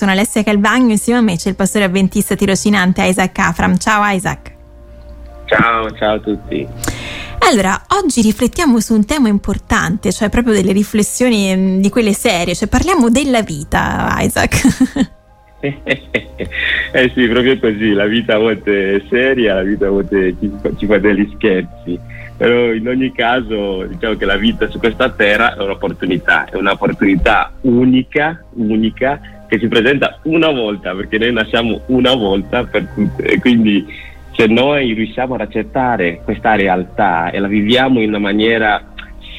sono Alessia Calvagno, insieme a me c'è il pastore avventista tirocinante Isaac Afram. Ciao Isaac. Ciao, ciao a tutti. Allora, oggi riflettiamo su un tema importante, cioè proprio delle riflessioni mm, di quelle serie, cioè parliamo della vita, Isaac. eh sì, proprio così, la vita a volte è seria, la vita a volte ci, ci fa degli scherzi, però in ogni caso diciamo che la vita su questa terra è un'opportunità, è un'opportunità unica, unica, che si presenta una volta, perché noi nasciamo una volta e quindi se noi riusciamo ad accettare questa realtà e la viviamo in una maniera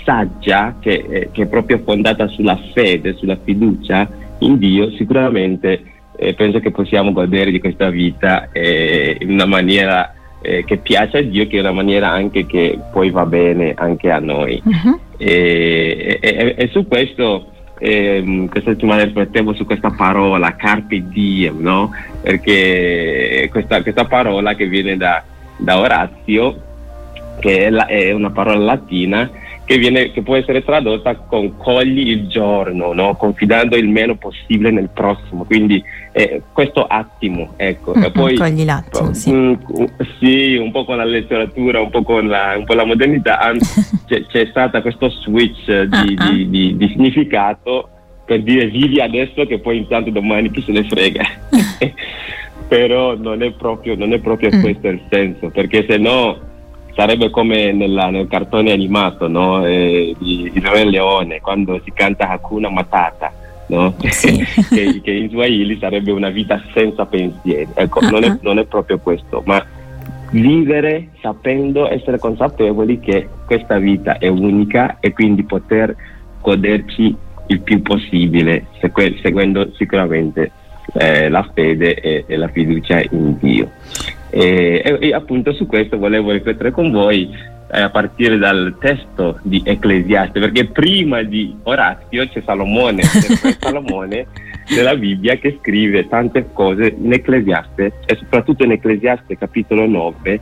saggia, che, eh, che è proprio fondata sulla fede, sulla fiducia in Dio, sicuramente eh, penso che possiamo godere di questa vita eh, in una maniera eh, che piace a Dio, che è una maniera anche che poi va bene anche a noi. Uh-huh. E, e, e, su questo eh, questa settimana riflettevo su questa parola, carpe diem, no? Perché questa, questa parola che viene da, da Orazio, che è, la, è una parola latina, che, viene, che, può essere tradotta con cogli il giorno, no? confidando il meno possibile nel prossimo. Quindi eh, questo attimo, ecco. Mm, poi, cogli l'attimo, sì. Mm, sì. un po' con la letteratura, un po' con la, un po la modernità, anzi, c'è, c'è stato questo switch di, uh-huh. di, di, di, significato per dire vivi adesso che poi intanto domani chi se ne frega. Però non è proprio, non è proprio mm. questo il senso, perché se no sarebbe come nella, nel cartone animato no? eh, di, di Re Leone quando si canta Hakuna Matata no? sì. che, che, in Swahili sarebbe una vita senza pensieri ecco uh-huh. non, è, non è proprio questo ma vivere sapendo essere consapevoli che questa vita è unica e quindi poter goderci il più possibile seguendo sicuramente eh, la fede e, e, la fiducia in Dio. E, e, e, appunto su questo volevo riflettere con voi eh, a partire dal testo di Ecclesiaste, perché prima di Orazio c'è Salomone, c'è Salomone nella Bibbia che scrive tante cose in Ecclesiaste e soprattutto in Ecclesiaste capitolo 9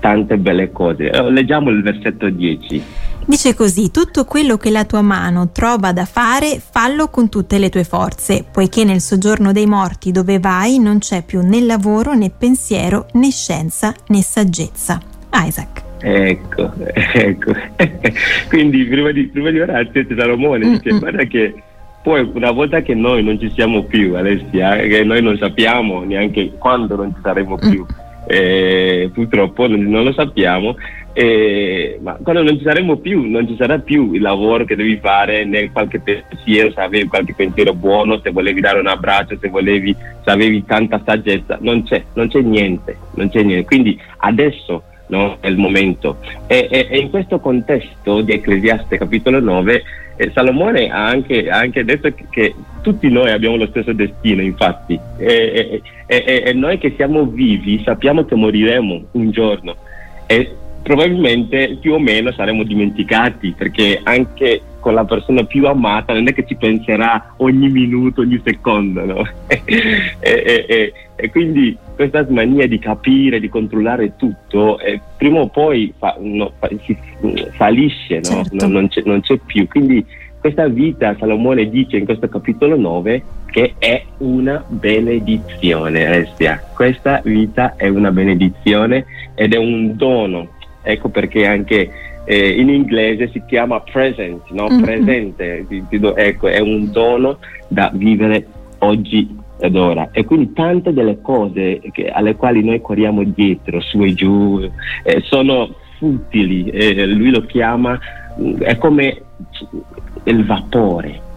tante belle cose. Leggiamo il versetto 10. Dice così, tutto quello che la tua mano trova da fare, fallo con tutte le tue forze, poiché nel soggiorno dei morti dove vai non c'è più né lavoro né pensiero né scienza né saggezza. Isaac. Ecco, ecco. Quindi prima di, prima di c'è Salomone, mm, dice mm. guarda che poi una volta che noi non ci siamo più, Alessia, che noi non sappiamo neanche quando non ci saremo più, mm eh, purtroppo non, lo sappiamo, eh, ma quando non ci saremo più, non ci sarà più il lavoro che devi fare né qualche pensiero, se avevi qualche pensiero buono, se volevi dare un abbraccio, se volevi, se avevi tanta saggezza, non c'è, non c'è niente, non c'è niente. Quindi adesso no, è il momento. E, e, e in questo contesto di Ecclesiaste capitolo 9 eh, Salomone ha anche, ha anche, detto che, che, tutti noi abbiamo lo stesso destino, infatti, e, e, e, noi che siamo vivi sappiamo che moriremo un giorno e probabilmente più o meno saremo dimenticati perché anche con la persona più amata non è che ci penserà ogni minuto, ogni secondo, no? e, e, e, e, quindi questa smania di capire, di controllare tutto, eh, prima o poi fa, no, fa, si fallisce, no? certo. non, c'è, non c'è più. Quindi questa vita, Salomone dice in questo capitolo 9, che è una benedizione, Alessia. Questa vita è una benedizione ed è un dono. Ecco perché anche eh, in inglese si chiama present, no? mm-hmm. presente, ecco, è un dono da vivere oggi ed ora. E quindi tante delle cose che, alle quali noi corriamo dietro, su e giù, eh, sono futili, eh, lui lo chiama, mm, è come il vapore.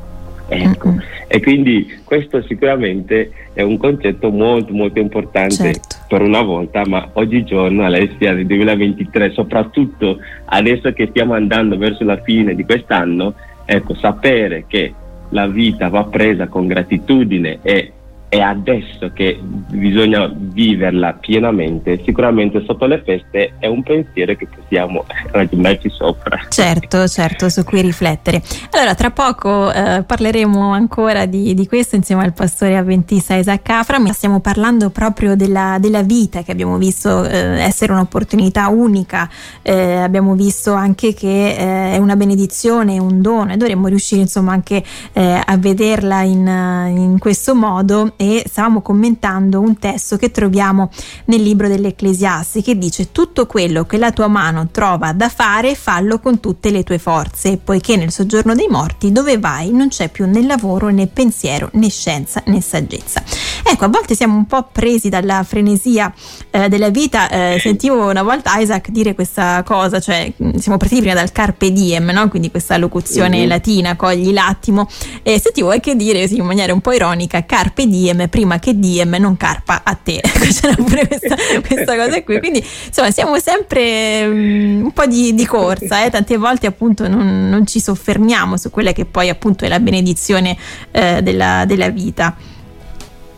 Ecco. Mm-hmm. E quindi questo sicuramente è un concetto molto molto importante certo. per una volta, ma oggigiorno Alessia nel 2023, soprattutto adesso che stiamo andando verso la fine di quest'anno, ecco, sapere che la vita va presa con gratitudine e è adesso che bisogna viverla pienamente. Sicuramente sotto le feste è un pensiero che possiamo ragionarci sopra. Certo, certo, su cui riflettere. Allora, tra poco eh, parleremo ancora di, di, questo insieme al pastore avventista Isaac Afra, ma stiamo parlando proprio della, della vita che abbiamo visto eh, essere un'opportunità unica, eh, abbiamo visto anche che eh, è una benedizione, un dono e dovremmo riuscire insomma anche eh, a vederla in, in questo modo e stavamo commentando un testo che troviamo nel libro dell'Ecclesiasti che dice tutto quello che la tua mano trova da fare fallo con tutte le tue forze poiché nel soggiorno dei morti dove vai non c'è più né lavoro né pensiero né scienza né saggezza ecco a volte siamo un po' presi dalla frenesia eh, della vita eh, sentivo una volta Isaac dire questa cosa cioè siamo partiti prima dal carpe diem no? quindi questa locuzione mm-hmm. latina cogli l'attimo e sentivo anche dire sì, in maniera un po' ironica carpe diem prima che diem non carpa a te. C'era pure questa, questa, cosa qui. Quindi insomma siamo sempre um, un po' di, di corsa eh? tante volte appunto non, non, ci soffermiamo su quella che poi appunto è la benedizione eh, della, della, vita.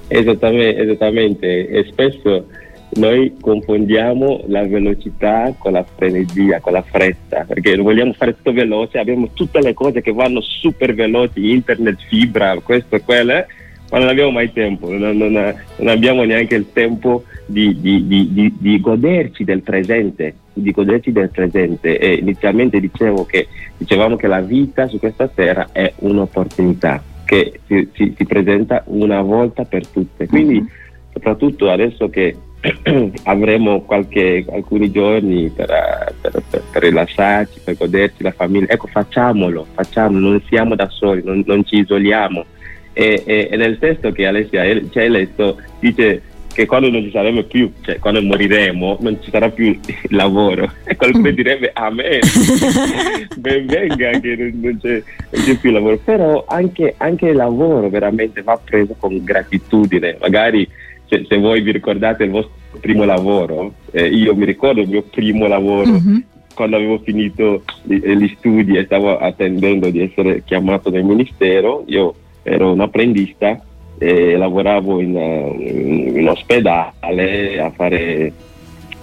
Esattamente, esattamente. E spesso noi confondiamo la velocità con la frenesia, con la fretta, perché vogliamo fare tutto veloce, abbiamo tutte le cose che vanno super veloci, internet, fibra, questo e quello, eh, ma non abbiamo mai tempo, non, non, non abbiamo neanche il tempo di, di, di, di, goderci del presente, di goderci del presente. E inizialmente dicevo che, dicevamo che la vita su questa terra è un'opportunità che si, si, si presenta una volta per tutte. Quindi, mm-hmm. soprattutto adesso che avremo qualche, alcuni giorni per, per, per, per, rilassarci, per goderci la famiglia. Ecco, facciamolo, facciamolo, non siamo da soli, non, non ci isoliamo. E, e, e, nel testo che Alessia ci hai letto dice che quando non ci saremo più, cioè quando moriremo, non ci sarà più il lavoro. E qualcuno direbbe amen, ben venga che non, c'è, non, c'è, più lavoro. Però anche, anche il lavoro veramente va preso con gratitudine. Magari se, se voi vi ricordate il vostro primo lavoro, eh, io mi ricordo il mio primo lavoro. Mm-hmm. Quando avevo finito gli, gli studi e stavo attendendo di essere chiamato nel ministero, io ero un apprendista e lavoravo in, in, in ospedale a fare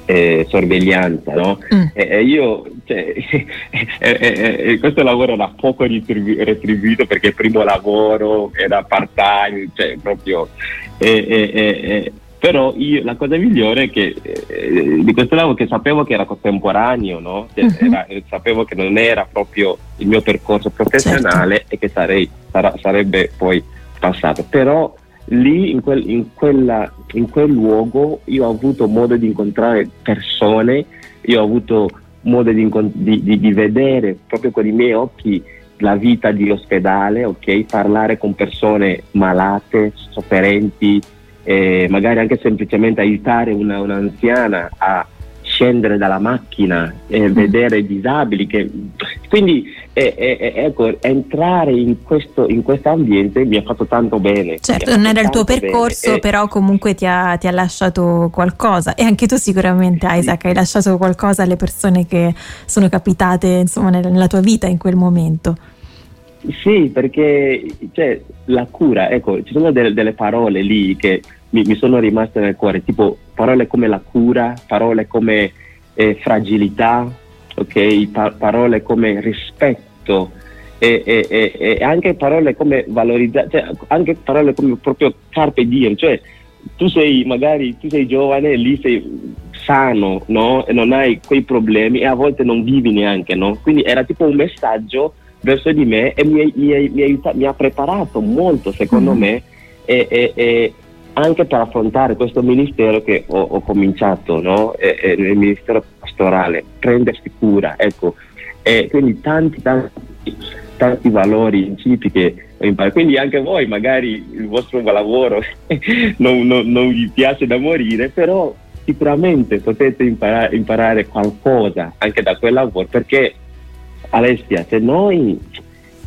eh, sorveglianza, no? Mm. E, e, io, cioè, e, e, questo lavoro era poco retribuito perché il primo lavoro era part time, cioè proprio. però io, la cosa migliore è che eh, di questo lavoro che sapevo che era contemporaneo, no? Cioè, mm-hmm. era, sapevo che non era proprio il mio percorso professionale certo. e che sarei, sarà, sarebbe poi passato. Però lì in quel, in, quella, in quel luogo io ho avuto modo di incontrare persone, io ho avuto modo di, di, di, di, vedere proprio con i miei occhi la vita di ospedale, ok? Parlare con persone malate, sofferenti, eh, magari anche semplicemente aiutare una, un'anziana a scendere dalla macchina e mm. vedere disabili. Che... Quindi eh, eh, ecco, entrare in questo in ambiente mi ha fatto tanto bene. Certo, non era il tuo percorso, bene. però comunque ti ha, ti ha, lasciato qualcosa. E anche tu sicuramente, Isaac, hai lasciato qualcosa alle persone che sono capitate insomma, nella tua vita in quel momento. Sì, perché cioè, la cura, ecco, ci sono delle, delle parole lì che mi, mi, sono rimaste nel cuore, tipo parole come la cura, parole come eh, fragilità, okay? pa- parole come rispetto e, e, e, e, anche parole come valorizzare, cioè anche parole come proprio carpe diem, cioè tu sei magari tu sei giovane, lì sei sano, no? E non hai quei problemi e a volte non vivi neanche, no? Quindi era tipo un messaggio verso di me e mi, mi, mi, mi ha preparato molto, secondo mm. me, e, e, e, anche per affrontare questo ministero che ho, ho cominciato, no? e, e il ministero pastorale, prendersi cura, ecco, e quindi tanti, tanti, tanti valori, principi che ho imparato. Quindi anche voi magari il vostro lavoro non, non, non vi piace da morire, però sicuramente potete imparare, imparare qualcosa anche da quel lavoro perché Alessia, se noi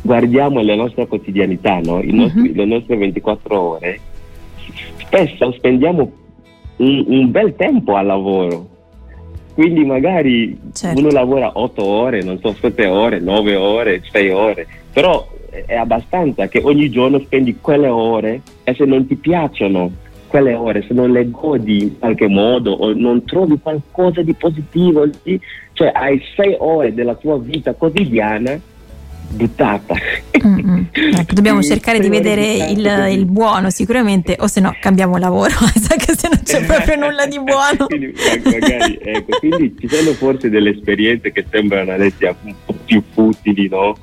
guardiamo la nostra quotidianità, no? nostri, uh-huh. le nostre 24 ore, spesso spendiamo un, un, bel tempo al lavoro. Quindi magari certo. uno lavora 8 ore, non so, 7 ore, 9 ore, 6 ore, però è abbastanza che ogni giorno spendi quelle ore e se non ti piacciono quelle ore, se non le godi in qualche modo o non trovi qualcosa di positivo, cioè hai sei ore della tua vita quotidiana buttata. Mm-hmm. Ecco, dobbiamo cercare di vedere il, il, buono sicuramente, o se no cambiamo lavoro, che se non c'è proprio nulla di buono. quindi, ecco, magari, ecco, quindi ci sono forse delle esperienze che sembrano adesso un po' più futili, no?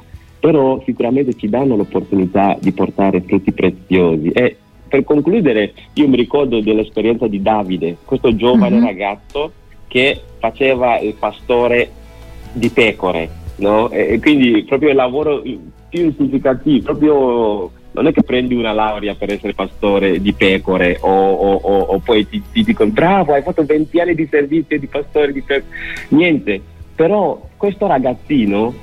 però sicuramente ci danno l'opportunità di portare frutti preziosi. E per concludere, io mi ricordo dell'esperienza di Davide, questo giovane mm-hmm. ragazzo che faceva il pastore di pecore, no? e, quindi proprio il lavoro più significativo, proprio non è che prendi una laurea per essere pastore di pecore o, o, o, o poi ti, ti, dicono bravo hai fatto 20 anni di servizio di pastore di pecore, niente, però questo ragazzino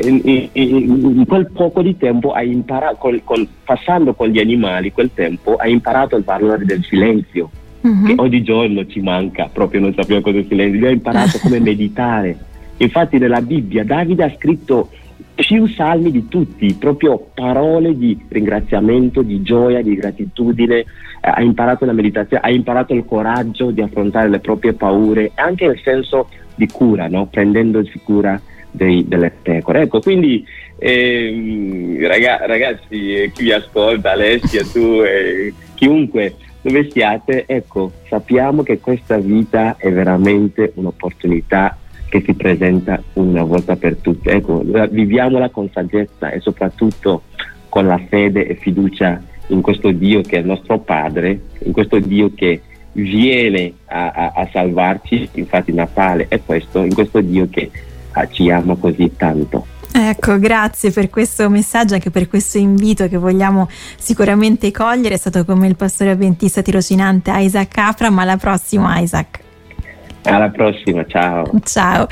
in, in, quel poco di tempo hai imparato, col, col, passando con gli animali quel tempo, hai imparato il valore del silenzio, uh-huh. che ogni giorno ci manca, proprio non sappiamo cosa è il silenzio, io ho imparato come meditare. Infatti nella Bibbia Davide ha scritto più salmi di tutti, proprio parole di ringraziamento, di gioia, di gratitudine, eh, ha imparato la meditazione, ha imparato il coraggio di affrontare le proprie paure e anche il senso di cura, no? prendendosi cura dei, delle pecore. Ecco, quindi eh, ragazzi, chi vi ascolta, Alessia, tu, eh, chiunque, dove siate, ecco, sappiamo che questa vita è veramente un'opportunità che si presenta una volta per tutte. Ecco, viviamola con saggezza e soprattutto con la fede e fiducia in questo Dio che è il nostro Padre, in questo Dio che viene a, a, a salvarci, infatti Natale è questo, in questo Dio che ci ama così tanto. Ecco, grazie per questo messaggio, anche per questo invito che vogliamo sicuramente cogliere. È stato come il pastore avventista tirocinante Isaac Capra, ma alla prossima Isaac. Alla prossima, ciao. Ciao.